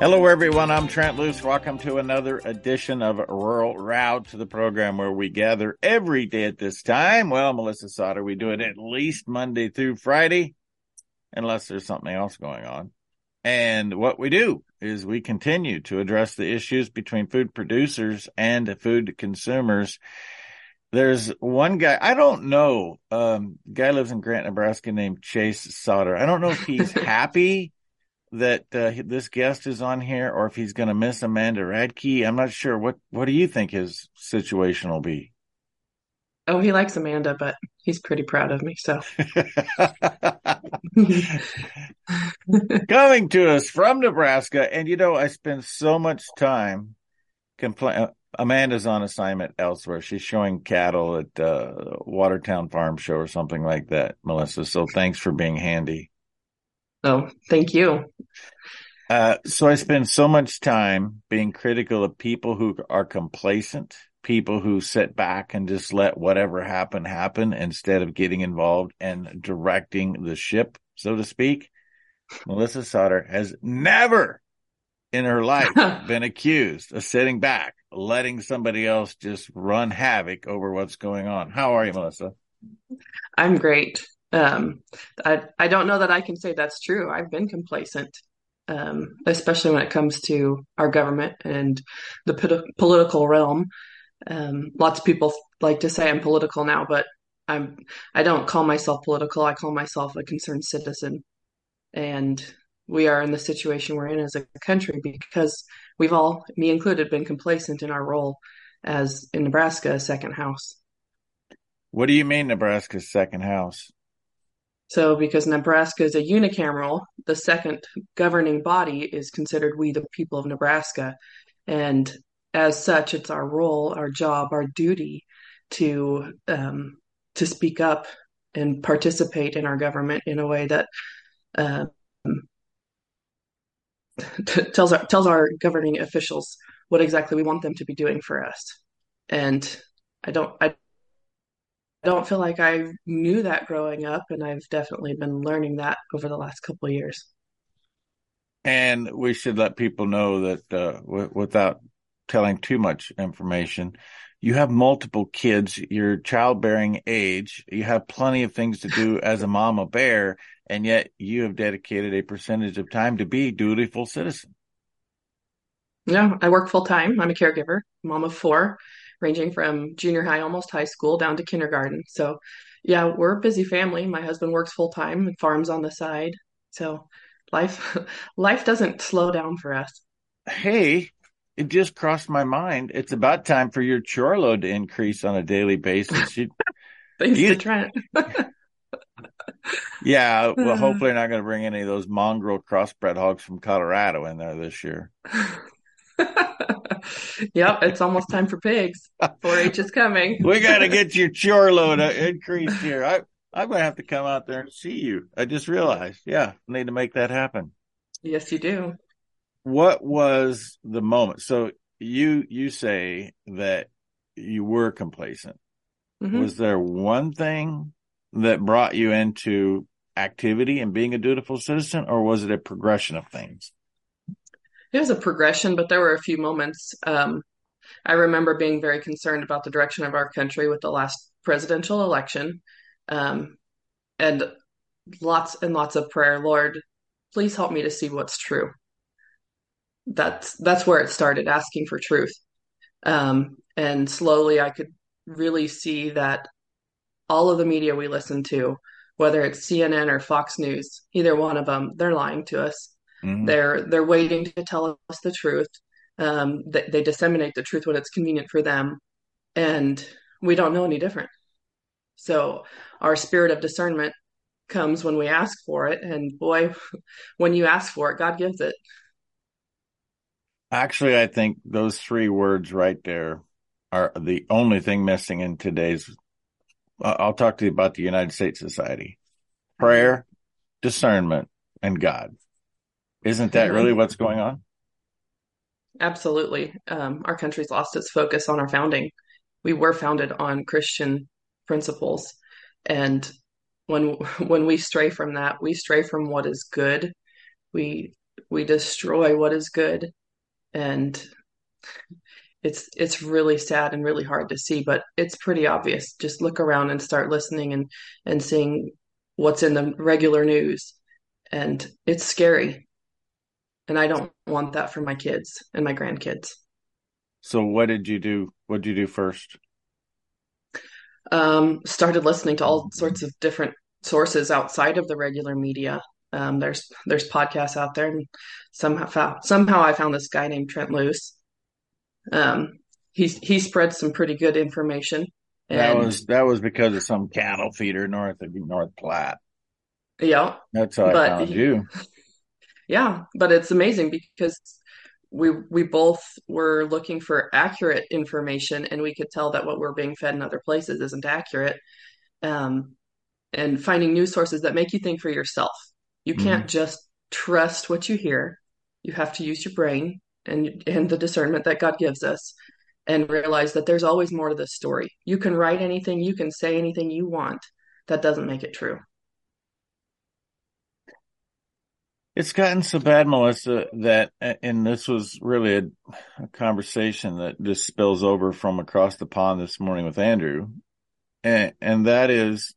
Hello, everyone. I'm Trent Loos. Welcome to another edition of Rural Route to the program where we gather every day at this time. Well, Melissa Sauter, we do it at least Monday through Friday, unless there's something else going on. And what we do is we continue to address the issues between food producers and food consumers. There's one guy, I don't know, um, guy lives in Grant, Nebraska named Chase Sauter. I don't know if he's happy that uh, this guest is on here or if he's going to miss Amanda Radke. I'm not sure. What What do you think his situation will be? Oh, he likes Amanda, but he's pretty proud of me. So, coming to us from Nebraska, and you know, I spend so much time complaining. Amanda's on assignment elsewhere. She's showing cattle at uh, Watertown Farm Show or something like that, Melissa. So thanks for being handy. Oh, thank you. Uh, so I spend so much time being critical of people who are complacent, people who sit back and just let whatever happen happen instead of getting involved and directing the ship, so to speak. Melissa Sauter has never in her life been accused of sitting back, letting somebody else just run havoc over what's going on. How are you, Melissa? I'm great. Um, I I don't know that I can say that's true. I've been complacent, um, especially when it comes to our government and the political realm. Um, lots of people like to say I'm political now, but I'm I don't call myself political. I call myself a concerned citizen, and we are in the situation we're in as a country because we've all, me included, been complacent in our role as in Nebraska, second house. What do you mean, Nebraska's second house? So, because Nebraska is a unicameral, the second governing body is considered we, the people of Nebraska. And as such, it's our role, our job, our duty to um, to speak up and participate in our government in a way that uh, tells our tells our governing officials what exactly we want them to be doing for us. And I don't I don't feel like I knew that growing up, and I've definitely been learning that over the last couple of years. And we should let people know that uh, w- without telling too much information, you have multiple kids, you're childbearing age, you have plenty of things to do as a mama bear, and yet you have dedicated a percentage of time to be a dutiful citizen. Yeah, I work full time. I'm a caregiver, mom of four, ranging from junior high, almost high school, down to kindergarten. So, yeah, we're a busy family. My husband works full time and farms on the side. So, life life doesn't slow down for us. Hey, it just crossed my mind. It's about time for your chore load to increase on a daily basis. You, Thanks you, to Trent. yeah, well, hopefully, not going to bring any of those mongrel crossbred hogs from Colorado in there this year. yep, it's almost time for pigs. 4-H is coming. we got to get your chore load increased here. I I'm going to have to come out there and see you. I just realized, yeah, I need to make that happen. Yes, you do. What was the moment? So you you say that you were complacent. Mm-hmm. Was there one thing that brought you into activity and being a dutiful citizen, or was it a progression of things? It was a progression, but there were a few moments. Um, I remember being very concerned about the direction of our country with the last presidential election, um, and lots and lots of prayer. Lord, please help me to see what's true. That's that's where it started, asking for truth, um, and slowly I could really see that all of the media we listen to, whether it's CNN or Fox News, either one of them, they're lying to us. Mm-hmm. They're they're waiting to tell us the truth. Um, they, they disseminate the truth when it's convenient for them, and we don't know any different. So our spirit of discernment comes when we ask for it, and boy, when you ask for it, God gives it. Actually, I think those three words right there are the only thing missing in today's. I'll talk to you about the United States Society prayer, discernment, and God. Isn't that really what's going on? Absolutely. Um, our country's lost its focus on our founding. We were founded on Christian principles, and when when we stray from that, we stray from what is good. We we destroy what is good. And it's it's really sad and really hard to see, but it's pretty obvious. Just look around and start listening and and seeing what's in the regular news. And it's scary. And I don't want that for my kids and my grandkids. So what did you do? What did you do first? Um, started listening to all sorts of different sources outside of the regular media. Um, there's there's podcasts out there, and somehow somehow I found this guy named Trent Loos. Um, he's he spread some pretty good information. that was that was because of some cattle feeder north of North Platte. Yeah, that's how I found he, you. Yeah, but it's amazing because we we both were looking for accurate information, and we could tell that what we're being fed in other places isn't accurate. Um, and finding news sources that make you think for yourself. You can't mm-hmm. just trust what you hear. You have to use your brain and and the discernment that God gives us and realize that there's always more to this story. You can write anything, you can say anything you want. That doesn't make it true. It's gotten so bad, Melissa, that, and this was really a, a, conversation that just spills over from across the pond this morning with Andrew. And, and that is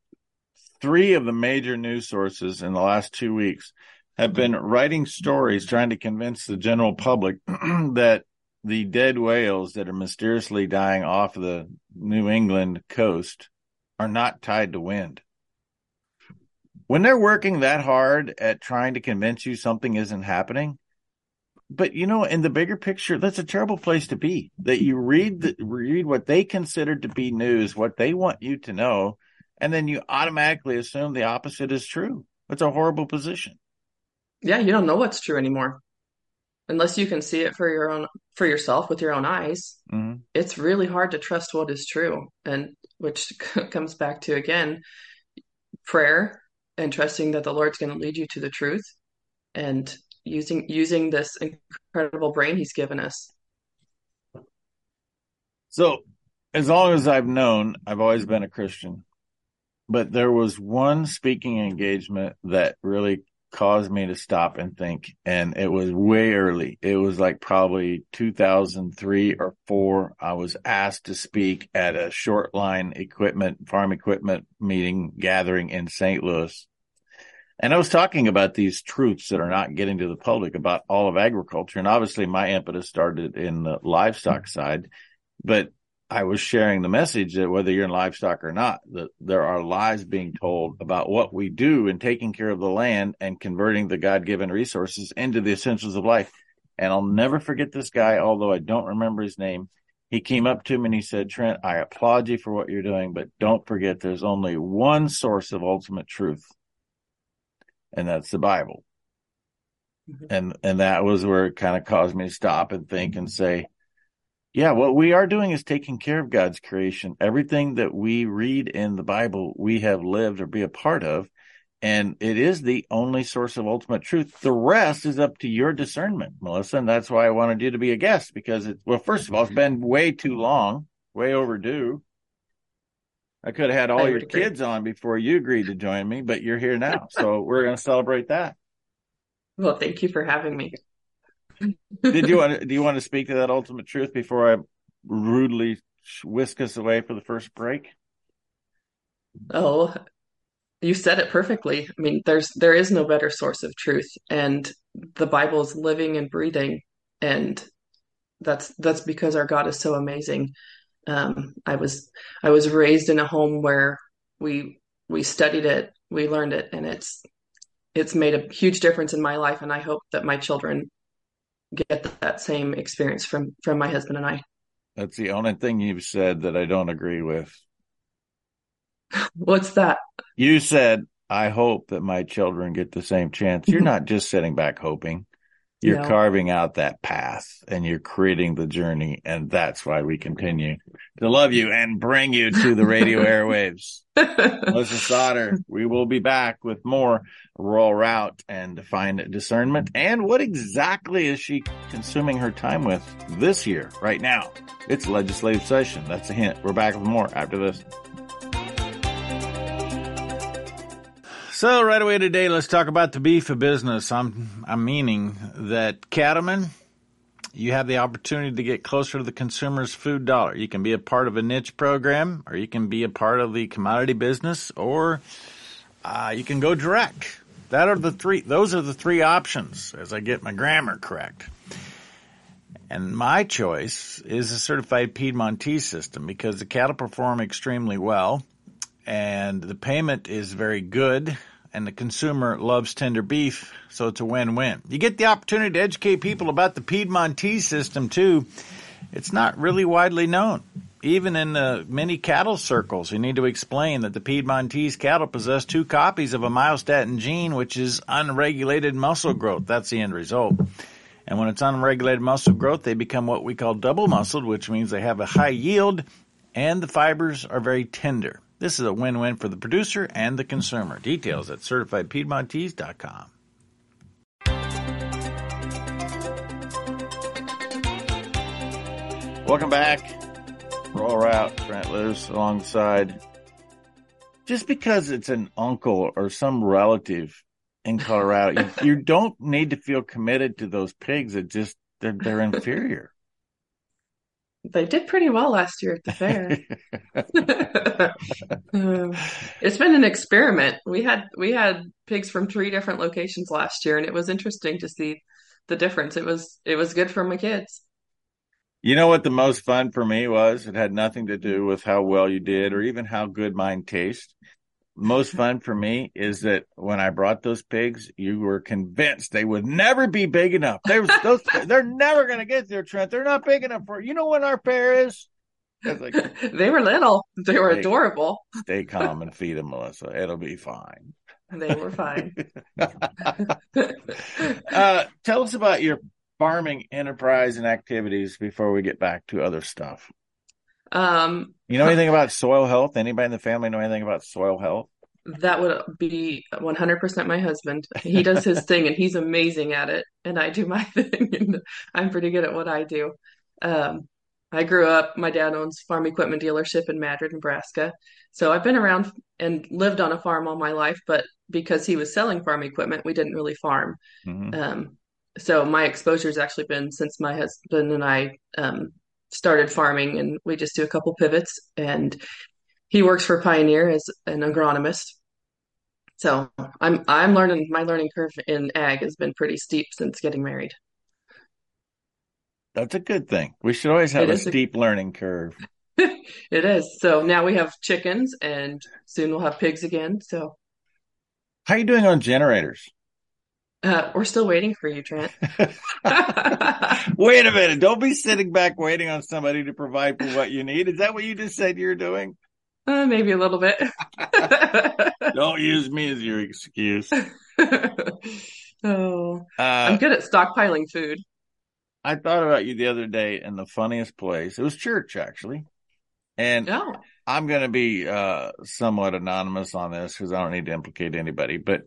three of the major news sources in the last two weeks have been writing stories trying to convince the general public that the dead whales that are mysteriously dying off the New England coast are not tied to wind. When they're working that hard at trying to convince you something isn't happening, but you know, in the bigger picture, that's a terrible place to be. That you read the, read what they consider to be news, what they want you to know, and then you automatically assume the opposite is true. It's a horrible position. Yeah, you don't know what's true anymore. Unless you can see it for your own for yourself with your own eyes. Mm-hmm. It's really hard to trust what is true and which comes back to again prayer and trusting that the Lord's going to lead you to the truth and using using this incredible brain he's given us. So, as long as I've known, I've always been a Christian but there was one speaking engagement that really caused me to stop and think. And it was way early. It was like probably 2003 or four. I was asked to speak at a short line equipment, farm equipment meeting gathering in St. Louis. And I was talking about these truths that are not getting to the public about all of agriculture. And obviously my impetus started in the livestock mm-hmm. side, but I was sharing the message that whether you're in livestock or not, that there are lies being told about what we do in taking care of the land and converting the God given resources into the essentials of life. And I'll never forget this guy, although I don't remember his name. He came up to me and he said, Trent, I applaud you for what you're doing, but don't forget there's only one source of ultimate truth. And that's the Bible. Mm-hmm. And, and that was where it kind of caused me to stop and think and say, yeah, what we are doing is taking care of God's creation. Everything that we read in the Bible, we have lived or be a part of. And it is the only source of ultimate truth. The rest is up to your discernment, Melissa. And that's why I wanted you to be a guest because it, well, first of all, it's mm-hmm. been way too long, way overdue. I could have had all your agree. kids on before you agreed to join me, but you're here now. So we're going to celebrate that. Well, thank you for having me. Did you want to, do you want to speak to that ultimate truth before I rudely whisk us away for the first break? Oh, you said it perfectly. I mean, there's there is no better source of truth, and the Bible is living and breathing, and that's that's because our God is so amazing. Um, I was I was raised in a home where we we studied it, we learned it, and it's it's made a huge difference in my life, and I hope that my children get that same experience from from my husband and I. That's the only thing you've said that I don't agree with. What's that? You said, I hope that my children get the same chance. You're not just sitting back hoping. You're no. carving out that path and you're creating the journey. And that's why we continue to love you and bring you to the radio airwaves. Melissa Sauter, we will be back with more rural route and find discernment. And what exactly is she consuming her time with this year, right now? It's legislative session. That's a hint. We're back with more after this. So right away today, let's talk about the beef of business. I'm I'm meaning that cattlemen, you have the opportunity to get closer to the consumer's food dollar. You can be a part of a niche program, or you can be a part of the commodity business, or uh, you can go direct. That are the three. Those are the three options. As I get my grammar correct. And my choice is a certified Piedmontese system because the cattle perform extremely well and the payment is very good and the consumer loves tender beef, so it's a win-win. You get the opportunity to educate people about the Piedmontese system too. It's not really widely known. Even in the many cattle circles, you need to explain that the Piedmontese cattle possess two copies of a myostatin gene, which is unregulated muscle growth. That's the end result. And when it's unregulated muscle growth, they become what we call double muscled, which means they have a high yield and the fibers are very tender. This is a win-win for the producer and the consumer. Details at certifiedpiedmontese.com. Welcome back. Rural Route Trent Loos alongside. Just because it's an uncle or some relative in Colorado. you, you, don't need to feel committed to those pigs. It just they're, they're inferior. They did pretty well last year at the fair. um, it's been an experiment. We had we had pigs from three different locations last year, and it was interesting to see the difference. It was it was good for my kids. You know what the most fun for me was? It had nothing to do with how well you did or even how good mine tastes most fun for me is that when I brought those pigs, you were convinced they would never be big enough. They was those, they're never going to get there, Trent. They're not big enough for you know what our pair is. Like, they were little. They were stay, adorable. Stay calm and feed them, Melissa. It'll be fine. They were fine. uh, tell us about your farming enterprise and activities before we get back to other stuff. Um, you know anything about soil health? Anybody in the family know anything about soil health? That would be 100% my husband. He does his thing and he's amazing at it. And I do my thing and I'm pretty good at what I do. Um, I grew up, my dad owns farm equipment dealership in Madrid, Nebraska. So I've been around and lived on a farm all my life, but because he was selling farm equipment, we didn't really farm. Mm-hmm. Um, so my exposure has actually been since my husband and I um, started farming and we just do a couple pivots and he works for Pioneer as an agronomist. So I'm I'm learning my learning curve in ag has been pretty steep since getting married. That's a good thing. We should always have it a steep a... learning curve. it is. So now we have chickens and soon we'll have pigs again. So how are you doing on generators? Uh, we're still waiting for you, Trent. Wait a minute. Don't be sitting back waiting on somebody to provide for what you need. Is that what you just said you're doing? Uh, maybe a little bit. Don't use me as your excuse. oh, uh, I'm good at stockpiling food. I thought about you the other day in the funniest place. It was church, actually. And oh. I'm going to be uh, somewhat anonymous on this because I don't need to implicate anybody. But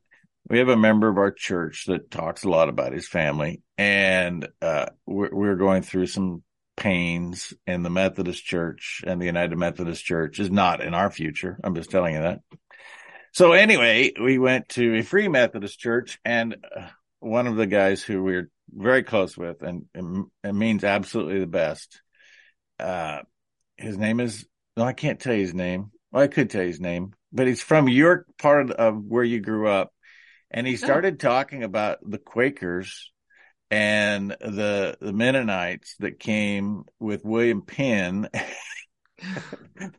we have a member of our church that talks a lot about his family, and uh, we're, we're, going through some pains in the Methodist Church, and the United Methodist Church is not in our future. I'm just telling you that. So anyway, we went to a Free Methodist Church, and uh, one of the guys who we're very close with, and it means absolutely the best. Uh, his name is no, I can't tell you his name. Well, I could tell you his name, but he's from your part of where you grew up and he oh. started talking about the Quakers and the the Mennonites that came with William Penn.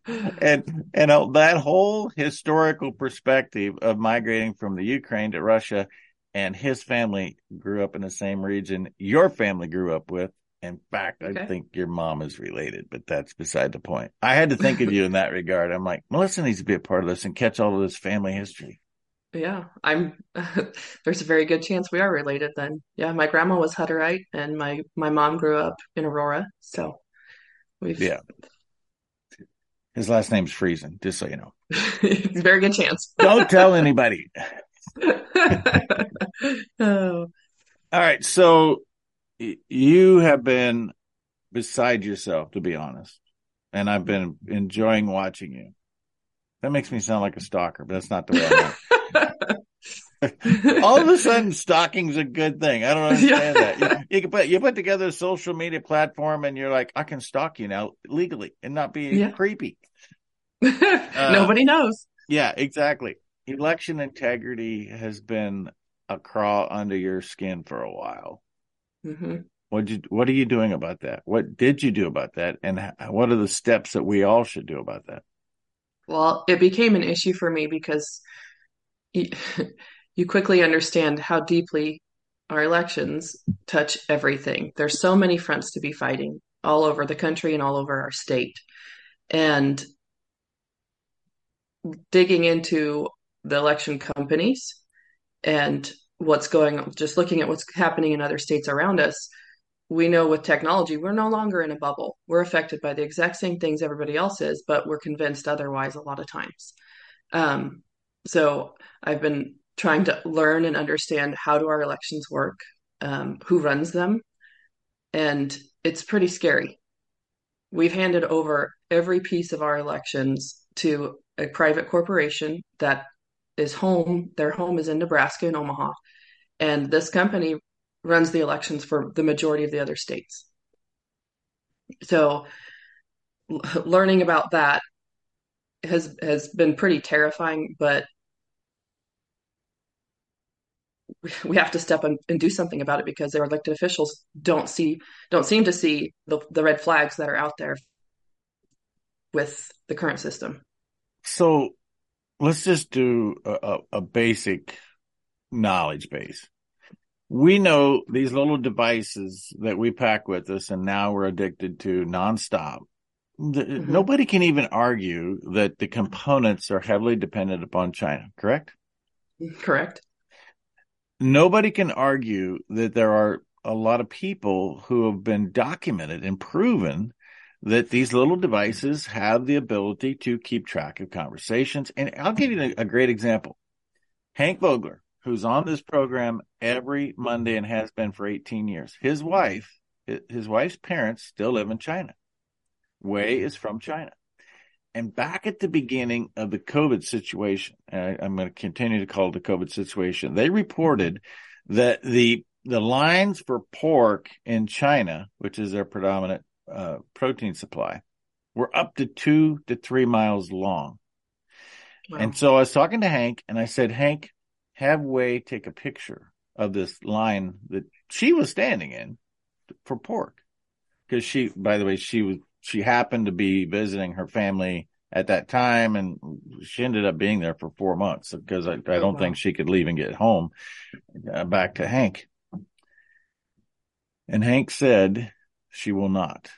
and and that whole historical perspective of migrating from the Ukraine to Russia and his family grew up in the same region your family grew up with. In fact, okay. I think your mom is related, but that's beside the point. I had to think of you in that regard. I'm like, Melissa needs to be a part of this and catch all of this family history. Yeah, I'm. there's a very good chance we are related. Then, yeah, my grandma was Hutterite, and my my mom grew up in Aurora, so we've. Yeah. His last name's Friesen, just so you know. very good chance. Don't tell anybody. oh. All right, so you have been beside yourself, to be honest, and I've been enjoying watching you. That makes me sound like a stalker, but that's not the way I All of a sudden, stalking's a good thing. I don't understand yeah. that. You, you, put you put together a social media platform, and you're like, I can stalk you now legally and not be yeah. creepy. uh, Nobody knows. Yeah, exactly. Election integrity has been a crawl under your skin for a while. Mm-hmm. What you What are you doing about that? What did you do about that? And what are the steps that we all should do about that? Well, it became an issue for me because you quickly understand how deeply our elections touch everything. There's so many fronts to be fighting all over the country and all over our state. And digging into the election companies and what's going on, just looking at what's happening in other states around us, we know with technology, we're no longer in a bubble. We're affected by the exact same things everybody else is, but we're convinced otherwise a lot of times. Um, so I've been trying to learn and understand how do our elections work, um, who runs them, and it's pretty scary. We've handed over every piece of our elections to a private corporation that is home. Their home is in Nebraska in Omaha, and this company runs the elections for the majority of the other states. So, learning about that has has been pretty terrifying, but we have to step in and do something about it because their elected officials don't see don't seem to see the, the red flags that are out there with the current system so let's just do a, a basic knowledge base we know these little devices that we pack with us and now we're addicted to nonstop mm-hmm. nobody can even argue that the components are heavily dependent upon china correct correct nobody can argue that there are a lot of people who have been documented and proven that these little devices have the ability to keep track of conversations. And I'll give you a, a great example. Hank Vogler, who's on this program every Monday and has been for 18 years. His wife, his wife's parents still live in China. Wei is from China. And back at the beginning of the COVID situation, I, am going to continue to call it the COVID situation, they reported that the the lines for pork in China, which is their predominant uh, protein supply, were up to two to three miles long. Wow. And so I was talking to Hank and I said, Hank, have Wei take a picture of this line that she was standing in for pork. Cause she, by the way, she was she happened to be visiting her family at that time and she ended up being there for four months because I, I don't wow. think she could leave and get home uh, back to Hank. And Hank said she will not.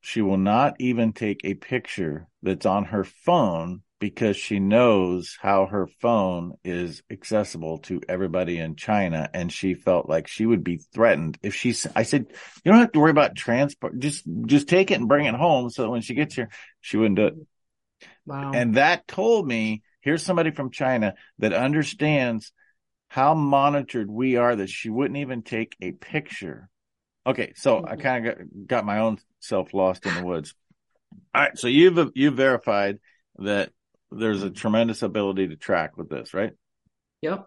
She will not even take a picture that's on her phone because she knows how her phone is accessible to everybody in China. And she felt like she would be threatened if she, I said, you don't have to worry about transport. Just, just take it and bring it home. So when she gets here, she wouldn't do it. Wow. And that told me here's somebody from China that understands how monitored we are that she wouldn't even take a picture. Okay. So mm-hmm. I kind of got, got my own self lost in the woods. All right. So you've, you've verified that there's a tremendous ability to track with this, right? Yep.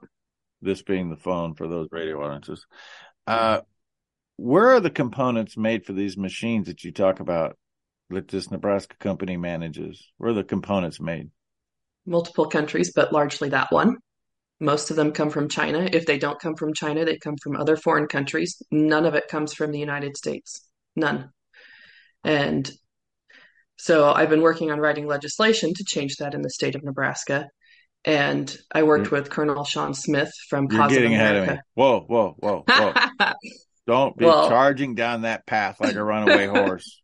This being the phone for those radio audiences. Uh, where are the components made for these machines that you talk about that this Nebraska company manages? Where are the components made? Multiple countries, but largely that one. Most of them come from China. If they don't come from China, they come from other foreign countries. None of it comes from the United States. None. And so I've been working on writing legislation to change that in the state of Nebraska. And I worked mm. with Colonel Sean Smith from You're Positive getting America. ahead of me. Whoa, whoa, whoa, whoa. Don't be well, charging down that path like a runaway horse.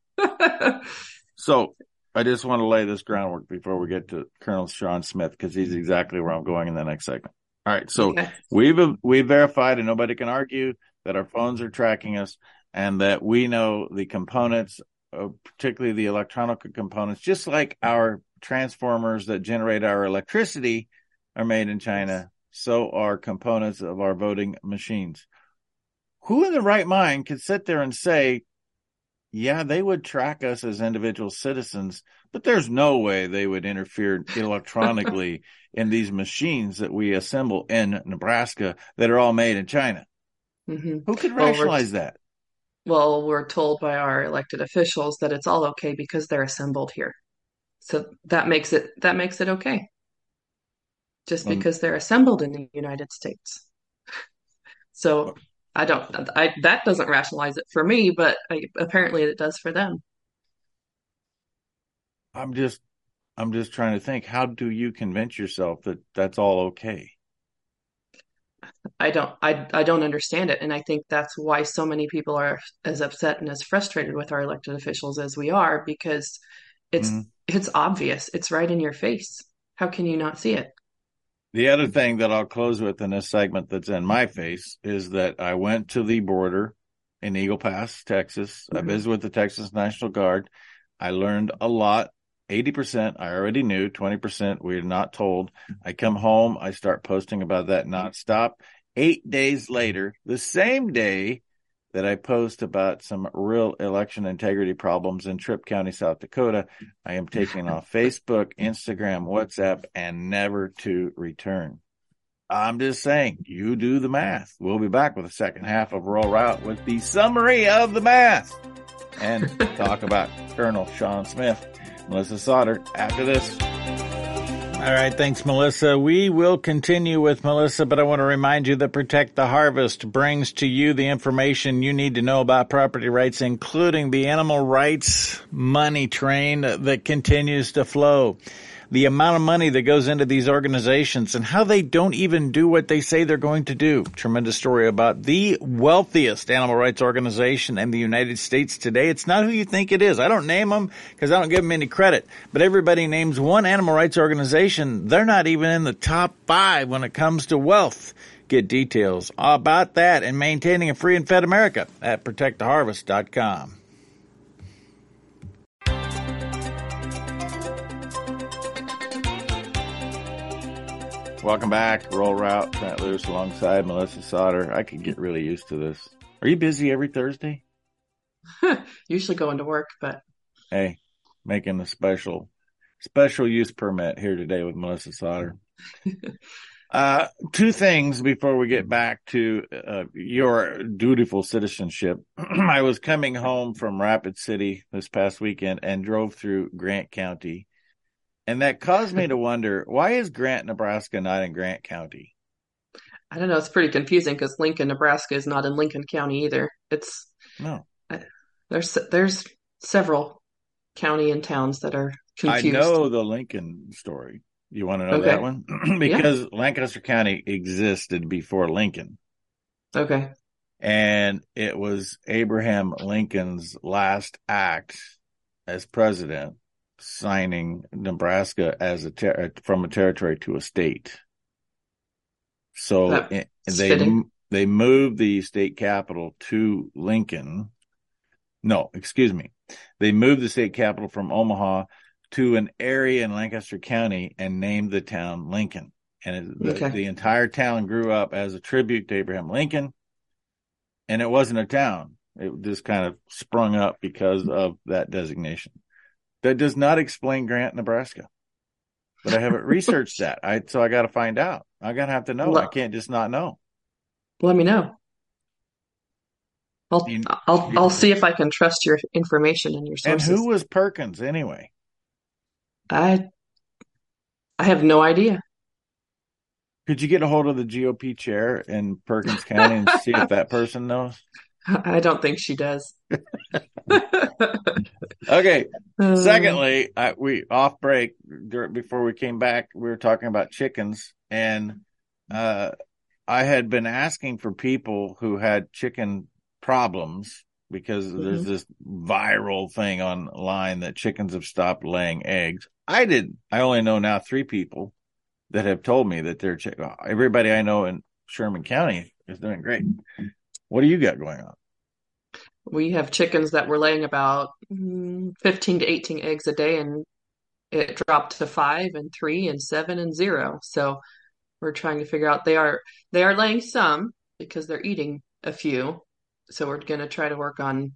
so I just want to lay this groundwork before we get to Colonel Sean Smith because he's exactly where I'm going in the next segment. All right. So okay. we've we've verified and nobody can argue that our phones are tracking us and that we know the components uh, particularly the electronic components, just like our transformers that generate our electricity are made in China, so are components of our voting machines. Who in the right mind could sit there and say, yeah, they would track us as individual citizens, but there's no way they would interfere electronically in these machines that we assemble in Nebraska that are all made in China. hmm Who could Well, rationalize that? Well, we're told by our elected officials that it's all okay because they're assembled here. So that makes it that makes it okay, just Um, because they're assembled in the United States. So I don't I that doesn't rationalize it for me, but I, apparently it does for them. I'm just, I'm just trying to think. How do you convince yourself that that's all okay? I don't I I don't understand it, and I think that's why so many people are as upset and as frustrated with our elected officials as we are because it's Mhm. it's obvious. It's right in your face. How can you not see it? The other thing that I'll close with in this segment that's in my face is that I went to the border in Eagle Pass, Texas. I Mhm. visited with the Texas National Guard. I learned a lot. 80% I already knew, 20% we are not told. I come home, I start posting about that nonstop. Eight days later, the same day that I post about some real election integrity problems in Tripp County, South Dakota, I am taken off Facebook, Instagram, WhatsApp, and never to return. I'm just saying, you do the math. We'll be back with the second half of Rural Route with the summary of the math and talk about Colonel Sean Smith, Melissa Sauter after this. All right. Thanks, Melissa. We will continue with Melissa, but I want to remind you that Protect the Harvest brings to you the information you need to know about property rights, including the animal rights money train that continues to flow. The amount of money that goes into these organizations and how they don't even do what they say they're going to do. Tremendous story about the wealthiest animal rights organization in the United States today. It's not who you think it is. I don't name them because I don't give them any credit, but everybody names one animal rights organization. They're not even in the top five when it comes to wealth. Get details about that and maintaining a free and fed America at protecttheharvest.com. Welcome back. Rural Route, Matt Lewis alongside Melissa Sauter. I could get really used to this. Are you busy every Thursday? Usually going to work, but Hey, making a special special use permit here today with Melissa Sauter. Uh, two things before we get back to uh, your dutiful citizenship. I was coming home from Rapid City this past weekend and drove through Grant County. And that caused me to wonder why is Grant, Nebraska not in Grant County? I don't know. It's pretty confusing because Lincoln, Nebraska is not in Lincoln County either. It's No. there's there's several county and towns that are confused. I know the Lincoln story. You want to know Okay. that one? because Lancaster County existed before Lincoln. Okay. And it was Abraham Lincoln's last act as president signing Nebraska as a ter- uh, from a territory to a state. So it- eh, they fitting. they moved the state capital to Lincoln. No, excuse me. They moved the state capital from Omaha to an area in Lancaster County and named the town Lincoln. And the, Okay. the entire town grew up as a tribute to Abraham Lincoln. And it wasn't a town. It just kind of sprung up because of that designation. That does not explain Grant, Nebraska. But I haven't researched that. I so I got to find out. I got to have to know. I can't just not know. Let me know. I'll You- I'll I'll see if I can trust your information and your sources. And who was Perkins anyway? I I have no idea. Could you get a hold of the GOP chair in Perkins County and see if that person knows? I don't think she does. Okay. Secondly, I, we off break before we came back, we were talking about chickens and, uh, I had been asking for people who had chicken problems because there's Mhm. this viral thing online that chickens have stopped laying eggs. I did. I only know now three people that have told me that their chick, everybody I know in Sherman County is doing great. What do you got going on? we have chickens that were laying about mm, 15 to 18 eggs a day, and it dropped to five and three and seven and zero. So we're trying to figure out they are they are laying some because they're eating a few. So we're going to try to work on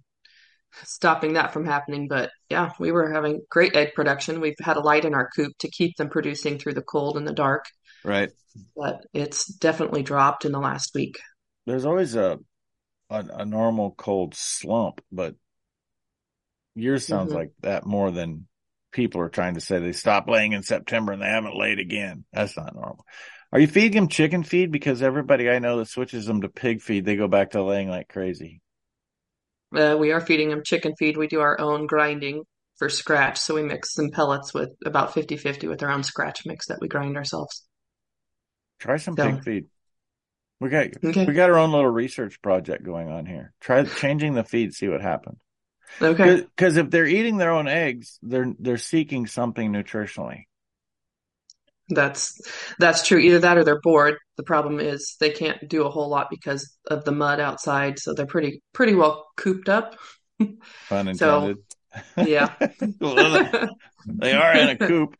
stopping that from happening. But yeah, we were having great egg production. We've had a light in our coop to keep them producing through the cold and the dark. Right. But it's definitely dropped in the last week. There's always a a, a normal cold slump, but yours sounds Mhm. like that more than people are trying to say they stopped laying in September and they haven't laid again. That's not normal. Are you feeding them chicken feed? Because everybody I know that switches them to pig feed, they go back to laying like crazy. Uh, we are feeding them chicken feed. We do our own grinding for scratch. So we mix some pellets with about 50 50 with our own scratch mix that we grind ourselves. Try some So- pig feed. We got Okay. we got our own little research project going on here. Try changing the feed, see what happens. Okay. Because if they're eating their own eggs, they're they're seeking something nutritionally. That's that's true. Either that or they're bored. The problem is they can't do a whole lot because of the mud outside, so they're pretty pretty well cooped up. Pun So, yeah. They are in a coop.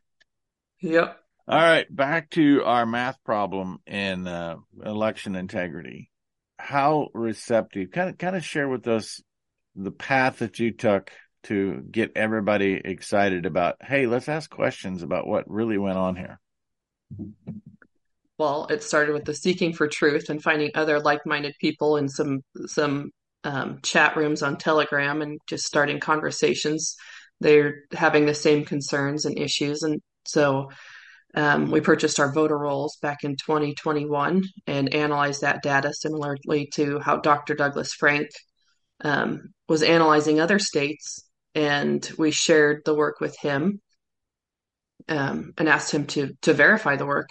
Yep. All right, back to our math problem in uh, election integrity. How receptive? Kind of, kind of share with us the path that you took to get everybody excited about. Hey, let's ask questions about what really went on here. Well, it started with the seeking for truth and finding other like-minded people in some some um, chat rooms on Telegram and just starting conversations. They're having the same concerns and issues, and so um, we purchased our voter rolls back in 2021 and analyzed that data similarly to how Dr. Douglas Frank um, was analyzing other states, and we shared the work with him um, and asked him to to verify the work.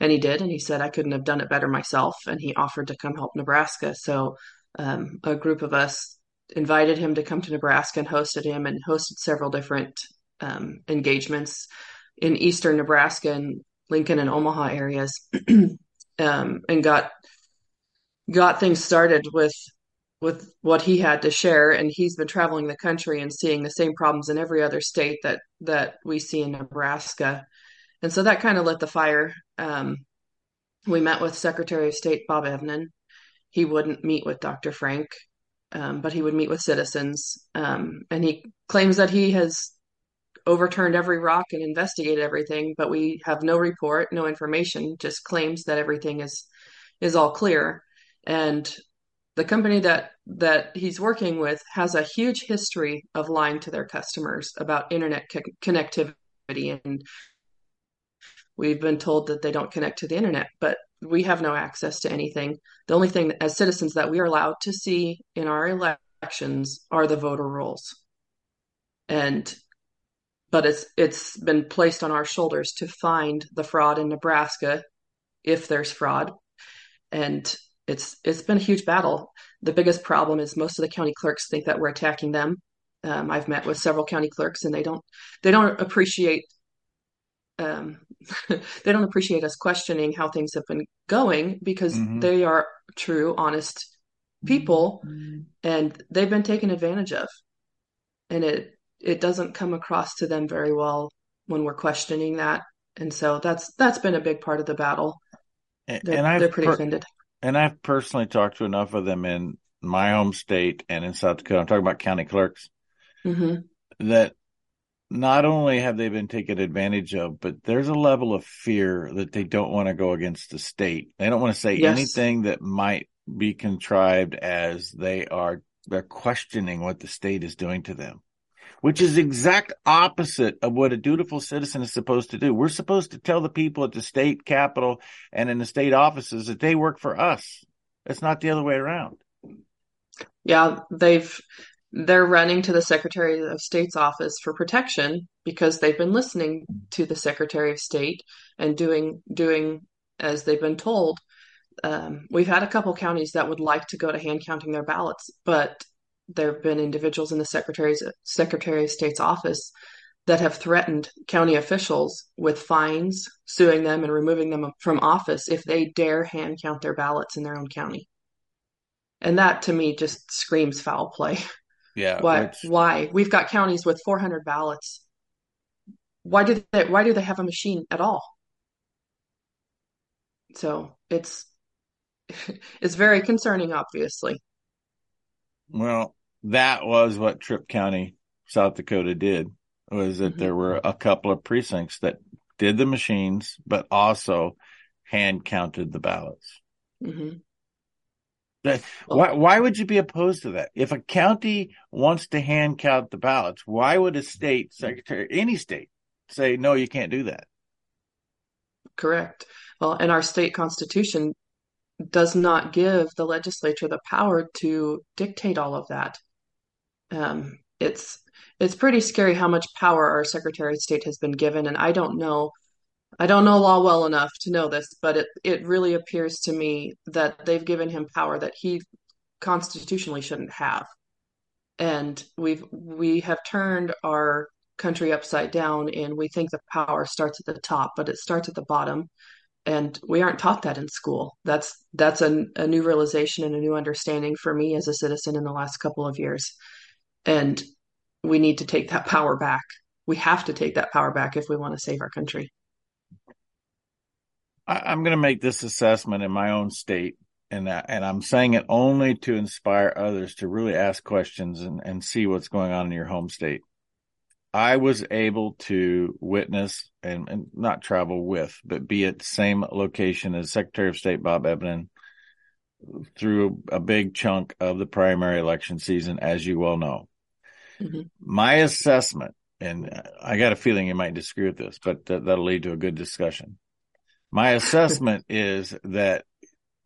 And he did, and he said I couldn't have done it better myself, and he offered to come help Nebraska. So um, a group of us invited him to come to Nebraska and hosted him, and hosted several different um, engagements in eastern Nebraska and Lincoln and Omaha areas, um, and got got things started with with what he had to share. And he's been traveling the country and seeing the same problems in every other state that that we see in Nebraska. And so that kind of lit the fire. Um, we met with Secretary of State Bob Evnen. He wouldn't meet with Dr. Frank, um, but he would meet with citizens. Um, and he claims that he has overturned every rock and investigated everything, but we have no report, no information, just claims that everything is is all clear. And the company that that he's working with has a huge history of lying to their customers about internet co- connectivity. And we've been told that they don't connect to the internet but we have no access to anything. The only thing as citizens that we are allowed to see in our elections are the voter rolls. And but it's it's been placed on our shoulders to find the fraud in Nebraska if there's fraud. And it's it's been a huge battle. The biggest problem is most of the county clerks think that we're attacking them. Um, I've met with several county clerks and they don't they don't appreciate um, they don't appreciate us questioning how things have been going because Mhm. they are true honest people and they've been taken advantage of. And it it doesn't come across to them very well when we're questioning that and so that's that's been a big part of the battle And, they're, and I've they're pretty per- offended and I've personally talked to enough of them in my home state and in South Dakota. I'm talking about county clerks hmm that not only have they been taken advantage of, but there's a level of fear that they don't want to go against the state. They don't want to say Yes. anything that might be contrived as they are they're questioning what the state is doing to them. Which is exact opposite of what a dutiful citizen is supposed to do. We're supposed to tell the people at the state capitol and in the state offices that they work for us. It's not the other way around. yeah they've they're running to the secretary of state's office for protection because they've been listening to the secretary of state and doing doing as they've been told um, we've had a couple counties that would like to go to hand counting their ballots but there have been individuals in the secretary's secretary of state's office that have threatened county officials with fines suing them and removing them from office if they dare hand count their ballots in their own county and that to me just screams foul play Yeah. why? which- Why? We've got counties with 400 ballots. Why do they? Why do they have a machine at all? So it's it's very concerning, obviously. Well, that was what Tripp County, South Dakota did was that mm-hmm. there were a couple of precincts that did the machines, but also hand counted the ballots. Mm-hmm. That, why, why would you be opposed to that? If a county wants to hand count the ballots, why would a state secretary, any state, say, no, you can't do that? Correct. Well, and our state constitution does not give the legislature the power to dictate all of that. Um, it's it's pretty scary how much power our Secretary of State has been given, and I don't know I don't know law well enough to know this, but it, it really appears to me that they've given him power that he constitutionally shouldn't have. And we've we have turned our country upside down and we think the power starts at the top, but it starts at the bottom. And we aren't taught that in school. That's that's a, a new realization and a new understanding for me as a citizen in the last couple of years. And we need to take that power back. We have to take that power back if we want to save our country. I, am going to make this assessment in my own state, and and I'm saying it only to inspire others to really ask questions and, and see what's going on in your home state. I was able to witness and, and not travel with, but be at the same location as Secretary of State Bob Evnen through a big chunk of the primary election season, as you well know. Mm-hmm. My assessment, and I got a feeling you might disagree with this, but th- that'll lead to a good discussion. My assessment is that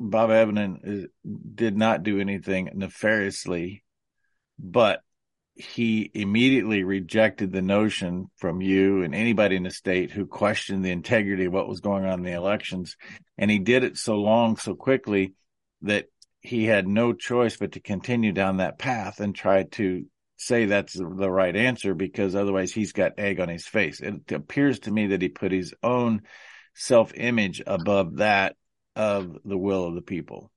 Bob Evnen is, did not do anything nefariously, but he immediately rejected the notion from you and anybody in the state who questioned the integrity of what was going on in the elections. And he did it so long, so quickly that he had no choice but to continue down that path and try to say that's the right answer because otherwise he's got egg on his face. It appears to me that he put his own self image above that of the will of the people.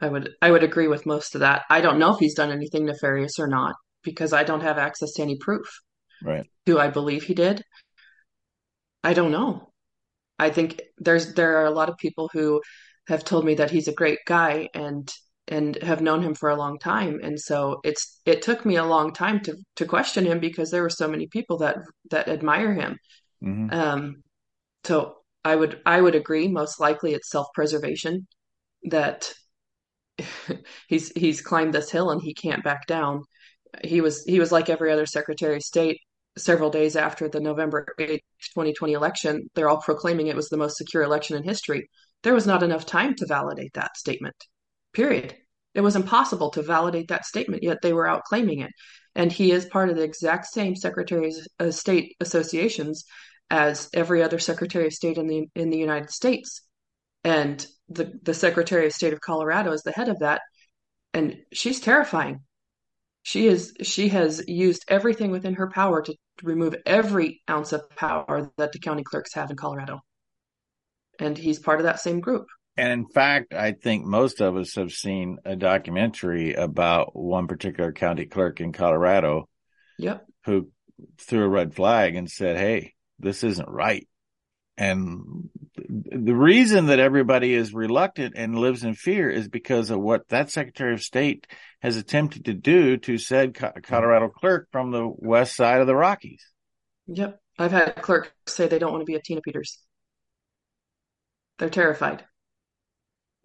I would I would agree with most of that. I don't know if he's done anything nefarious or not because I don't have access to any proof. Right. Do I believe he did? I don't know. I think there's there are a lot of people who have told me that he's a great guy and and have known him for a long time and so it's it took me a long time to to question him because there were so many people that that admire him mm-hmm. um so I would I would agree. Most likely, it's self preservation that he's he's climbed this hill and he can't back down. He was he was like every other Secretary of State. Several days after the November 8, 2020 election, they're all proclaiming it was the most secure election in history. There was not enough time to validate that statement. Period. It was impossible to validate that statement, yet they were out claiming it. And he is part of the exact same Secretaries of State associations as every other Secretary of State in the in the United States. And the the Secretary of State of Colorado is the head of that, and she's terrifying. She is she has used everything within her power to, remove every ounce of power that the county clerks have in Colorado. And he's part of that same group. And in fact, I think most of us have seen a documentary about one particular county clerk in Colorado. Yep. Who threw a red flag and said, Hey, this isn't right. And the reason that everybody is reluctant and lives in fear is because of what that Secretary of State has attempted to do to said Colorado clerk from the west side of the Rockies. Yep. I've had clerks say they don't want to be a Tina Peters. They're terrified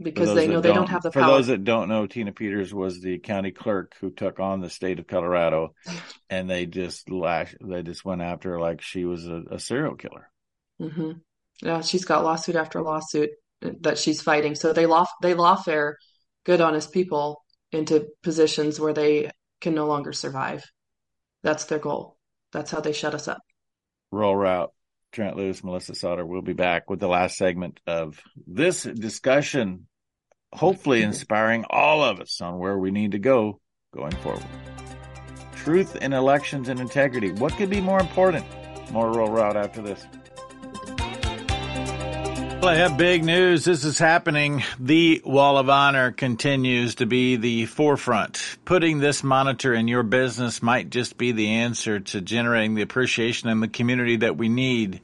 because they know they don't, don't, have the for power. For those that don't know, Tina Peters was the county clerk who took on the state of Colorado, and they just lash, they just went after her like she was a, a serial killer. Mm-hmm. Yeah, she's got lawsuit after lawsuit that she's fighting. So they law they lawfare good, honest people into positions where they can no longer survive. That's their goal. That's how they shut us up. Rural Route. Trent Loos, Melissa Sauter. We'll be back with the last segment of this discussion hopefully inspiring all of us on where we need to go going forward. Truth in elections and integrity. What could be more important? More Rural Route after this. Well, I have big news. This is happening. The Wall of Honor continues to be the forefront. Putting this monitor in your business might just be the answer to generating the appreciation and the community that we need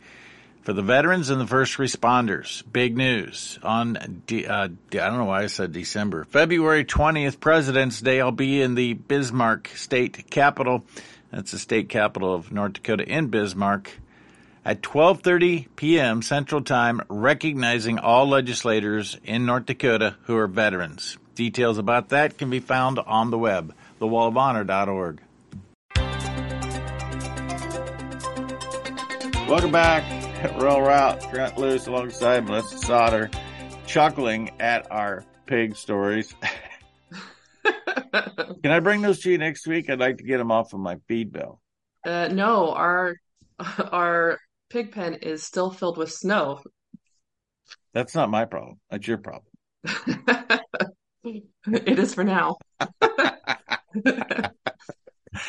for the veterans and the first responders. Big news on, de- uh, de- I don't know why I said December. February 20th, President's Day. I'll be in the Bismarck State Capitol. That's the state capital of North Dakota in Bismarck at 12:30 p.m. Central Time, recognizing all legislators in North Dakota who are veterans. Details about that can be found on the web, thewallofhonor.org. Welcome back. Rural Route, Trent Loos alongside Melissa Sauter, chuckling at our pig stories. Can I bring those to you next week? I'd like to get them off of my feed bill. Uh, no, our our pig pen is still filled with snow. That's not my problem. That's your problem. it is for now.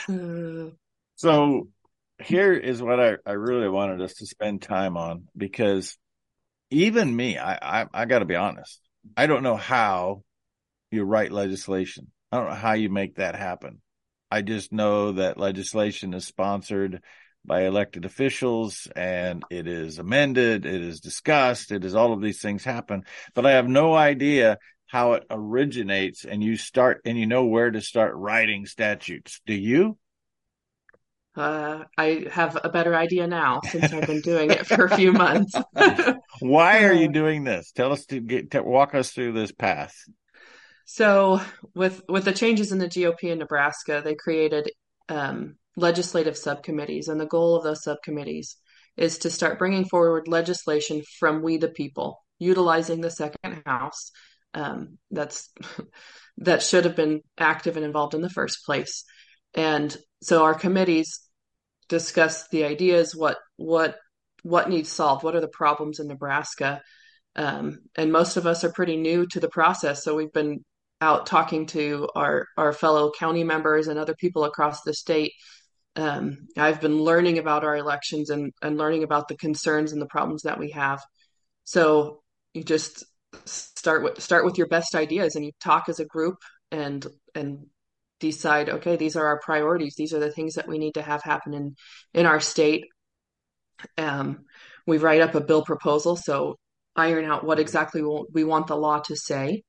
so here is what I, I really wanted us to spend time on because even me, I, I, I got to be honest. I don't know how you write legislation. I don't know how you make that happen. I just know that legislation is sponsored by elected officials and it is amended, it is discussed, it is all of these things happen, but I have no idea how it originates and you start and you know where to start writing statutes. Do you? Uh, I have a better idea now since I've been doing it for a few months. Why are you doing this? Tell us to get to walk us through this path. So, with with the changes in the GOP in Nebraska, they created um, legislative subcommittees, and the goal of those subcommittees is to start bringing forward legislation from we the people, utilizing the second house. Um, that's that should have been active and involved in the first place. And so our committees discuss the ideas, what what what needs solved, what are the problems in Nebraska, um, and most of us are pretty new to the process. So we've been out talking to our our fellow county members and other people across the state um, I've been learning about our elections and, and learning about the concerns and the problems that we have. So you just start with start with your best ideas and you talk as a group and and decide okay these are our priorities. These are the things that we need to have happen in in our state. Um, we write up a bill proposal so iron out what exactly we want the law to say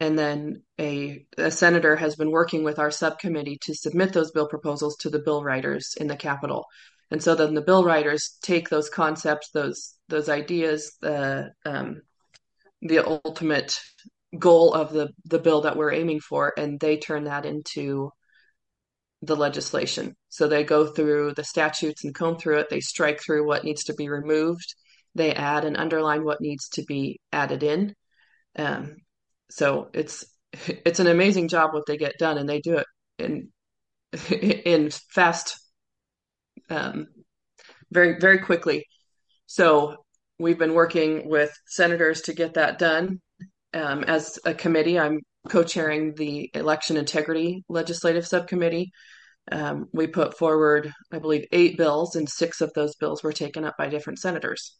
and then a, a, senator has been working with our subcommittee to submit those bill proposals to the bill writers in the Capitol. And so then the bill writers take those concepts, those those ideas, the um, the ultimate goal of the the bill that we're aiming for, and they turn that into the legislation. So they go through the statutes and comb through it. They strike through what needs to be removed. They add and underline what needs to be added in. Um, so it's it's an amazing job what they get done, and they do it in in fast, um, very very quickly. So we've been working with senators to get that done. Um, as a committee, I'm co-chairing the election integrity legislative subcommittee. Um, we put forward, I believe, eight bills, and six of those bills were taken up by different senators.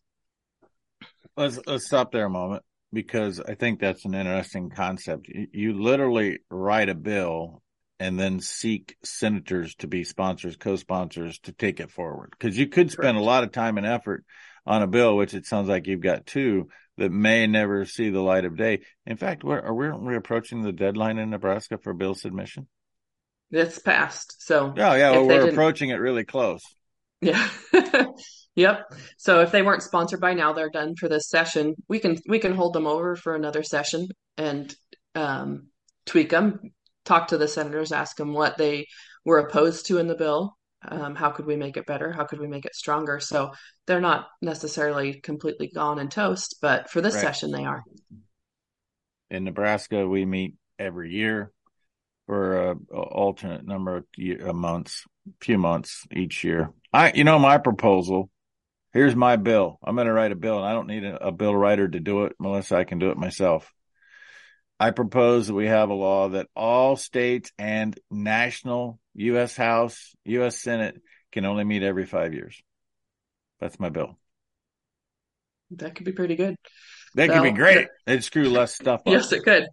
Let's let's stop there a moment because I think that's an interesting concept. You literally write a bill and then seek senators to be sponsors, co-sponsors to take it forward. Because you could spend Correct. a lot of time and effort on a bill, which it sounds like you've got two that may never see the light of day. In fact, we're, are we, we approaching the deadline in Nebraska for bill submission? It's passed. So yeah, yeah, well, we're approaching it really close. Yeah. Yep. So if they weren't sponsored by now, they're done for this session. We can we can hold them over for another session and um, tweak them. Talk to the senators, ask them what they were opposed to in the bill. Um, how could we make it better? How could we make it stronger? So they're not necessarily completely gone and toast, but for this right. session, they are. In Nebraska, we meet every year for a, a alternate number of year, months, few months each year. I, you know, my proposal here's my bill. I'm going to write a bill and I don't need a, a, bill writer to do it, Melissa. I can do it myself. I propose that we have a law that all states and national U.S. House, U.S. Senate can only meet every five years. That's my bill. That could be pretty good. That could be great. It'd screw less stuff up. Yes, it could.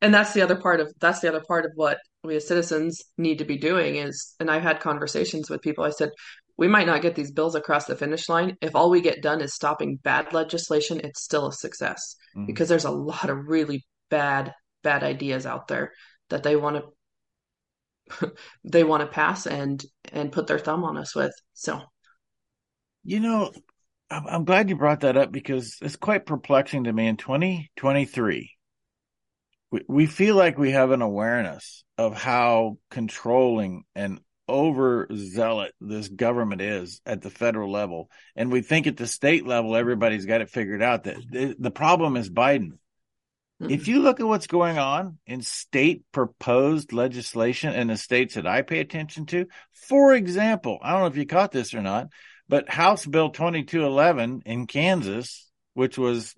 And that's the other part of that's the other part of what we as citizens need to be doing is and I've had conversations with people. I said, we might not get these bills across the finish line. If all we get done is stopping bad legislation, it's still a success mm-hmm. because there's a lot of really bad, bad ideas out there that they want to they want to pass and and put their thumb on us with. So, you know, I'm glad you brought that up because it's quite perplexing to me in 2023. We, we feel like we have an awareness of how controlling and overzealot this government is at the federal level. And we think at the state level, everybody's got it figured out that the, the problem is Biden. Mm-hmm. If you look at what's going on in state proposed legislation in the states that I pay attention to, for example, I don't know if you caught this or not, but House Bill 2211 in Kansas, which was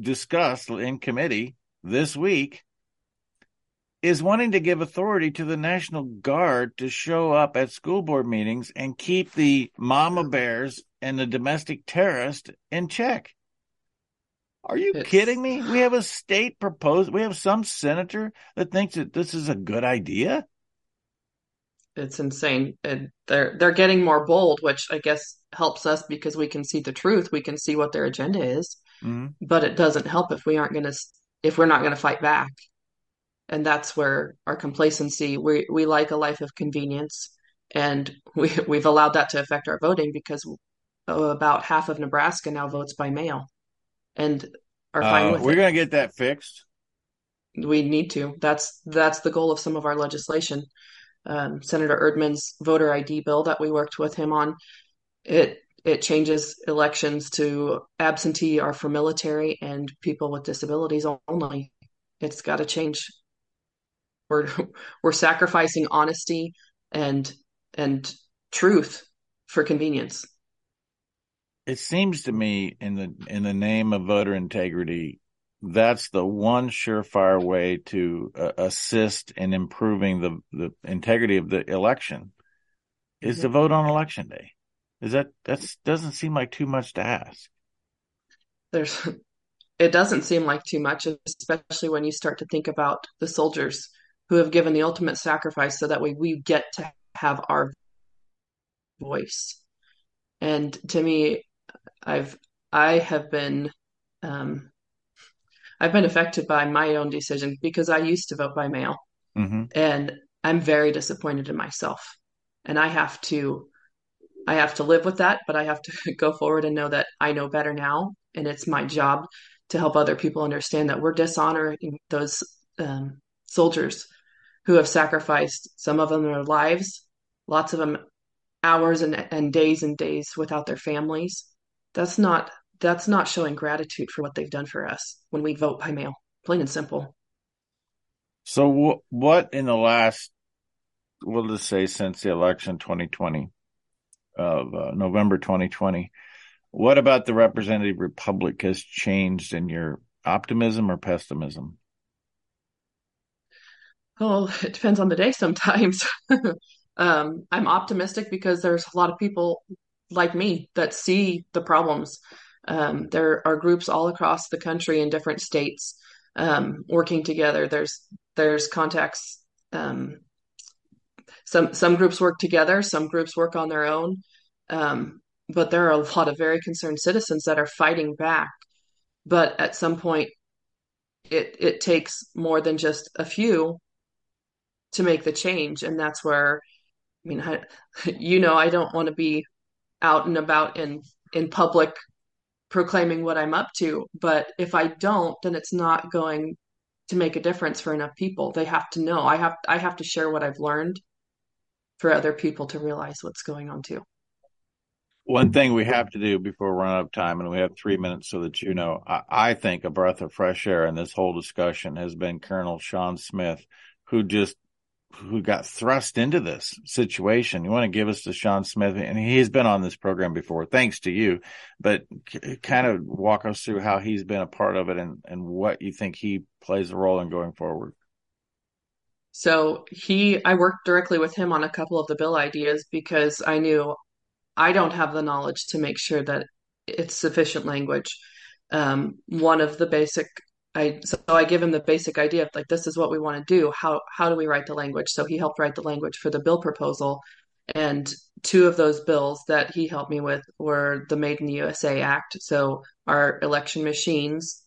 discussed in committee this week, is wanting to give authority to the National Guard to show up at school board meetings and keep the mama bears and the domestic terrorist in check. Are you it's... kidding me? We have a state proposed, we have some senator that thinks that this is a good idea. It's insane. And they're they're getting more bold, which I guess helps us because we can see the truth. We can see what their agenda is. Mm-hmm. But it doesn't help if we aren't going to if we're not going to fight back and that's where our complacency we we like a life of convenience. And we we've allowed that to affect our voting because about half of Nebraska now votes by mail and are fine uh, with we're going to get that fixed. We need to. That's that's the goal of some of our legislation. Um, Senator Erdman's voter ID bill that we worked with him on it it changes elections to absentee are for military and people with disabilities only. It's got to change we're we're sacrificing honesty and and truth for convenience. It seems to me in the in the name of voter integrity, that's the one surefire way to uh, assist in improving the the integrity of the election is mm-hmm. to vote on election day. Is that that doesn't seem like too much to ask? There's it doesn't seem like too much, especially when you start to think about the soldiers who have given the ultimate sacrifice so that way we get to have our voice. And to me, I've I have been um, I've been affected by my own decision because I used to vote by mail, mm-hmm. and I'm very disappointed in myself. And I have to I have to live with that, but I have to go forward and know that I know better now, and it's my job to help other people understand that we're dishonoring those um, soldiers who have sacrificed some of them their lives, lots of them hours and, and days and days without their families. That's not that's not showing gratitude for what they've done for us when we vote by mail, plain and simple. So, what in the last, we'll just say since the election 2020 of uh, November 2020, what about the representative republic has changed in your optimism or pessimism? Oh, it depends on the day sometimes. um, I'm optimistic because there's a lot of people like me that see the problems. Um, there are groups all across the country in different states um, working together. There's there's contacts. Um, some some groups work together. Some groups work on their own. Um, but there are a lot of very concerned citizens that are fighting back. But at some point, it it takes more than just a few to make the change. And that's where i mean I, you know i don't want to be out and about in in public proclaiming what i'm up to. But if i don't then it's not going to make a difference for enough people. They have to know. I have i have to share what i've learned for other people to realize what's going on too. One thing we have to do before we run out of time, and we have three minutes so that you know, I, I, think a breath of fresh air in this whole discussion has been Colonel Sean Smith, who just who got thrust into this situation. You want to give us to Sean Smith, and he's been on this program before, thanks to you. But c- kind of walk us through how he's been a part of it and and what you think he plays a role in going forward. So he, I worked directly with him on a couple of the bill ideas because I knew I don't have the knowledge to make sure that it's sufficient language. Um, one of the basic I so I give him the basic idea of like this is what we want to do. How how do we write the language? So he helped write the language for the bill proposal, And two of those bills that he helped me with were the Made in the USA Act. So our election machines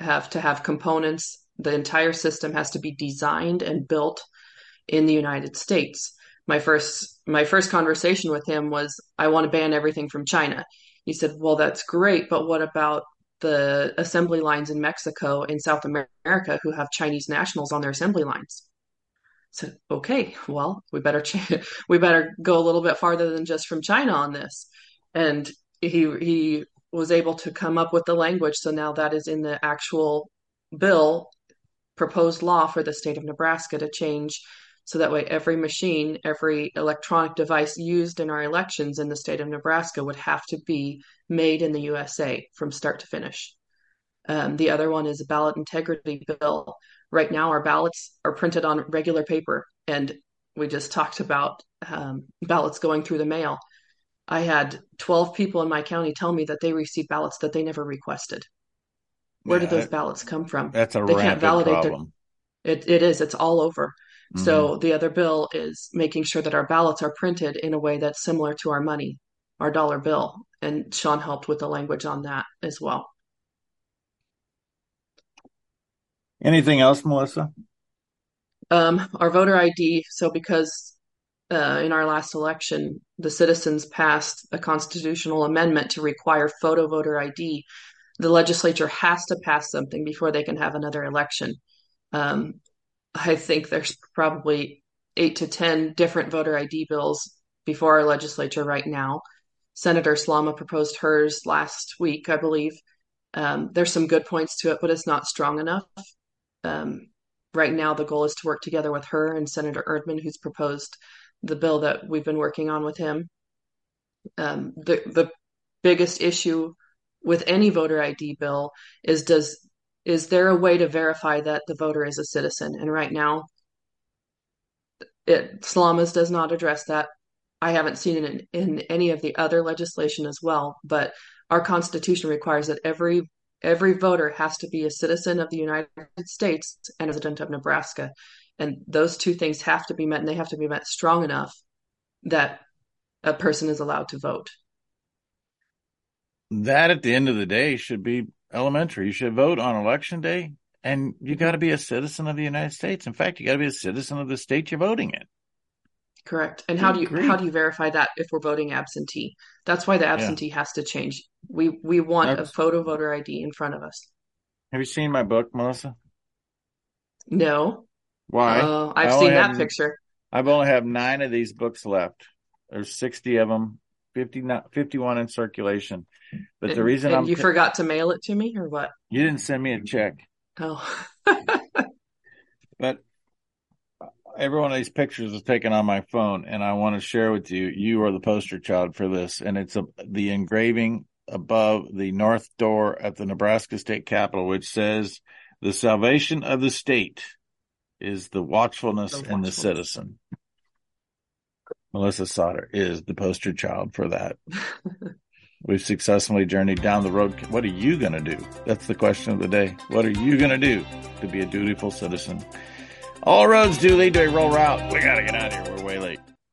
have to have components. The entire system has to be designed and built in the United States. My first my first conversation with him was I want to ban everything from China. He said, "Well, that's great, but what about the assembly lines in Mexico and South America who have Chinese nationals on their assembly lines?" So, okay, well, we better ch- we better go a little bit farther than just from China on this. And he he was able to come up with the language. So now that is in the actual bill proposed law for the state of Nebraska to change so that way, every machine, every electronic device used in our elections in the state of Nebraska would have to be made in the USA from start to finish. Um, the other one is a ballot integrity bill. Right now, our ballots are printed on regular paper, and we just talked about um, ballots going through the mail. I had 12 people in my county tell me that they received ballots that they never requested. Where yeah, did those ballots come from? That's a they can't validate problem. Their, it, it is. It's all over. Mm-hmm. So the other bill is making sure that our ballots are printed in a way that's similar to our money, our dollar bill. And Sean helped with the language on that as well. Anything else, Melissa? Um, our voter ID. So because uh, in our last election, the citizens passed a constitutional amendment to require photo voter ID. The legislature has to pass something before they can have another election. Um, I think there's probably eight to 10 different voter ID bills before our legislature right now. Senator Slama proposed hers last week, I believe. Um, there's some good points to it, but it's not strong enough. Um, right now, the goal is to work together with her and Senator Erdman, who's proposed the bill that we've been working on with him. Um, the the biggest issue with any voter ID bill is does is there a way to verify that the voter is a citizen? And right now, it Slama's does not address that. I haven't seen it in, in any of the other legislation as well, but our Constitution requires that every every voter has to be a citizen of the United States and a resident of Nebraska. And those two things have to be met, and they have to be met strong enough that a person is allowed to vote. That, at the end of the day, should be elementary. You should vote on election day and you got to be a citizen of the United States. In fact, you got to be a citizen of the state you're voting in. Correct. And how do you how do you verify that if we're voting absentee? That's why the absentee yeah. has to change. We we want That's, a photo voter ID in front of us. Have you seen my book, Melissa? No. Why? Uh, I've seen that have, picture. I've only have nine of these books left. There's 60 of them, 50, 51 in circulation. But the reason I'm you t- forgot to mail it to me or what? You didn't send me a check. Oh. but every one of these pictures is taken on my phone, and I want to share with you. You are the poster child for this, and it's a, the engraving above the north door at the Nebraska State Capitol, which says, "The salvation of the state is the watchfulness, the watchfulness. in the citizen." Melissa Sauter is the poster child for that. We've successfully journeyed down the road. What are you going to do? That's the question of the day. What are you going to do to be a dutiful citizen? All roads do lead to a Rural Route. We got to get out of here. We're way late.